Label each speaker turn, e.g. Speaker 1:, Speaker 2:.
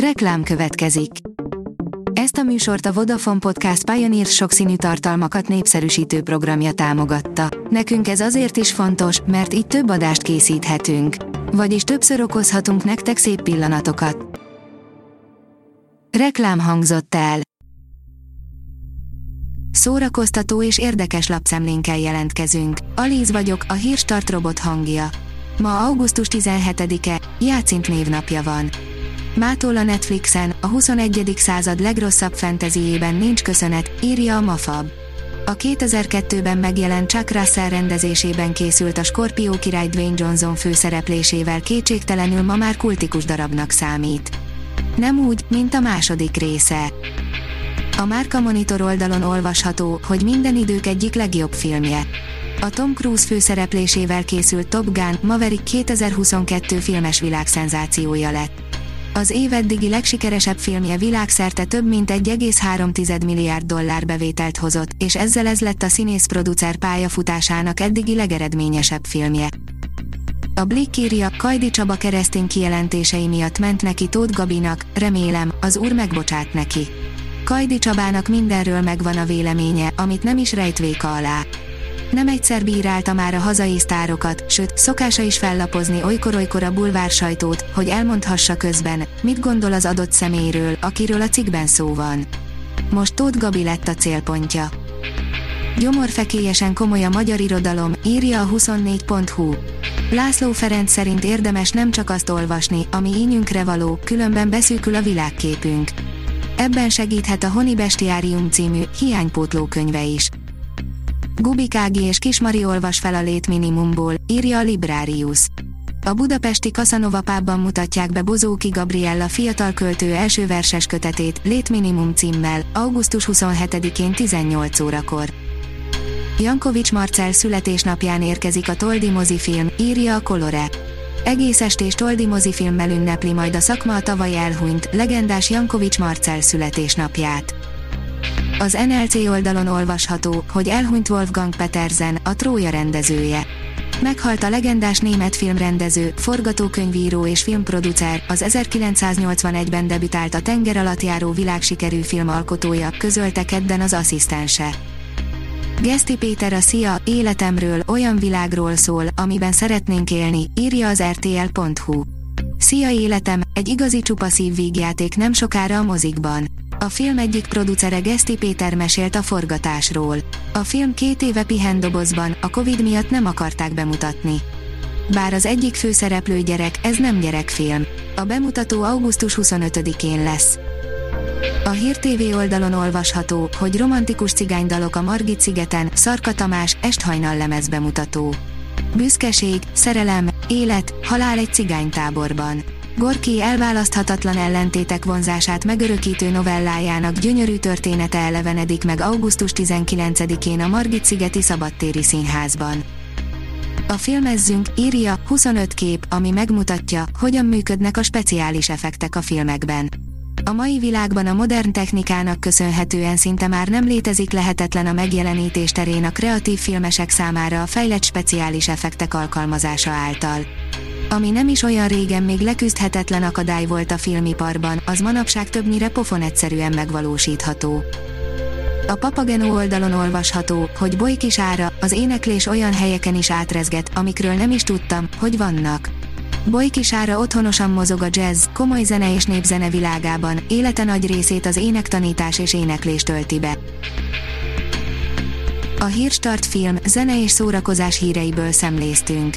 Speaker 1: Reklám következik. Ezt a műsort a Vodafone Podcast Pioneer sokszínű tartalmakat népszerűsítő programja támogatta. Nekünk ez azért is fontos, mert így több adást készíthetünk. Vagyis többször okozhatunk nektek szép pillanatokat. Reklám hangzott el. Szórakoztató és érdekes lapszemlénkkel jelentkezünk. Alíz vagyok, a hírstart robot hangja. Ma augusztus 17-e, Játszint névnapja van. Mától a Netflixen, a 21. század legrosszabb fantasyében nincs köszönet, írja a Mafab. A 2002-ben megjelent Chuck Russell rendezésében készült a Scorpio király Dwayne Johnson főszereplésével kétségtelenül ma már kultikus darabnak számít. Nem úgy, mint a második része. A Márka Monitor oldalon olvasható, hogy minden idők egyik legjobb filmje. A Tom Cruise főszereplésével készült Top Gun Maverick 2022 filmes világszenzációja lett. Az év eddigi legsikeresebb filmje világszerte több mint 1,3 milliárd dollár bevételt hozott, és ezzel ez lett a színész-producer pályafutásának eddigi legeredményesebb filmje. A Blick írja, Kajdi Csaba keresztény kijelentései miatt ment neki Tóth Gabinak, remélem, az úr megbocsát neki. Kajdi Csabának mindenről megvan a véleménye, amit nem is rejt véka alá. Nem egyszer bírálta már a hazai sztárokat, sőt, szokása is fellapozni olykor-olykor a bulvár sajtót, hogy elmondhassa közben, mit gondol az adott szeméről, akiről a cikkben szó van. Most Tóth Gabi lett a célpontja. Gyomorfekélyesen komoly a magyar irodalom, írja a 24.hu. László Ferenc szerint érdemes nem csak azt olvasni, ami ínyünkre való, különben beszűkül a világképünk. Ebben segíthet a Honi Bestiárium című, hiánypótló könyve is. Gubikági és Kismari olvas fel a létminimumból, írja a Librarius. A budapesti Casanova pábban mutatják be Bozóki Gabriella fiatal költő első verses kötetét, Létminimum címmel, augusztus 27-én 18 órakor. Jankovics Marcel születésnapján érkezik a Toldi mozifilm, írja a Colore. Egész estés Toldi mozifilmmel ünnepli majd a szakma a tavaly elhunyt, legendás Jankovics Marcel születésnapját. Az NLC oldalon olvasható, hogy elhunyt Wolfgang Petersen, a Trója rendezője. Meghalt a legendás német filmrendező, forgatókönyvíró és filmproducer, az 1981-ben debütált a tenger alatt járó világsikerű film alkotója, közölte kedden az asszisztense. Geszti Péter a Szia, életemről, olyan világról szól, amiben szeretnénk élni, írja az rtl.hu. Szia életem, egy igazi csupaszív vígjáték nem sokára a mozikban. A film egyik producere Geszti Péter mesélt a forgatásról. A film két éve pihendobozban, a Covid miatt nem akarták bemutatni. Bár az egyik főszereplő gyerek, ez nem gyerekfilm. A bemutató augusztus 25-én lesz. A Hír TV oldalon olvasható, hogy romantikus cigánydalok a Margit szigeten, Szarka Tamás, Esthajnal lemez bemutató. Büszkeség, szerelem, élet, halál egy cigánytáborban. Gorki elválaszthatatlan ellentétek vonzását megörökítő novellájának gyönyörű története elevenedik meg augusztus 19-én a Margit-szigeti Szabadtéri Színházban. A filmezzünk, írja, 25 kép, ami megmutatja, hogyan működnek a speciális effektek a filmekben. A mai világban a modern technikának köszönhetően szinte már nem létezik lehetetlen a megjelenítés terén a kreatív filmesek számára a fejlett speciális effektek alkalmazása által. Ami nem is olyan régen még leküzdhetetlen akadály volt a filmiparban, az manapság többnyire pofon egyszerűen megvalósítható. A Papageno oldalon olvasható, hogy Bolykis ára, az éneklés olyan helyeken is átrezget, amikről nem is tudtam, hogy vannak. Bolykis ára otthonosan mozog a jazz, komoly zene és népzene világában, élete nagy részét az énektanítás és éneklés tölti be. A Hírstart film, zene és szórakozás híreiből szemléztünk.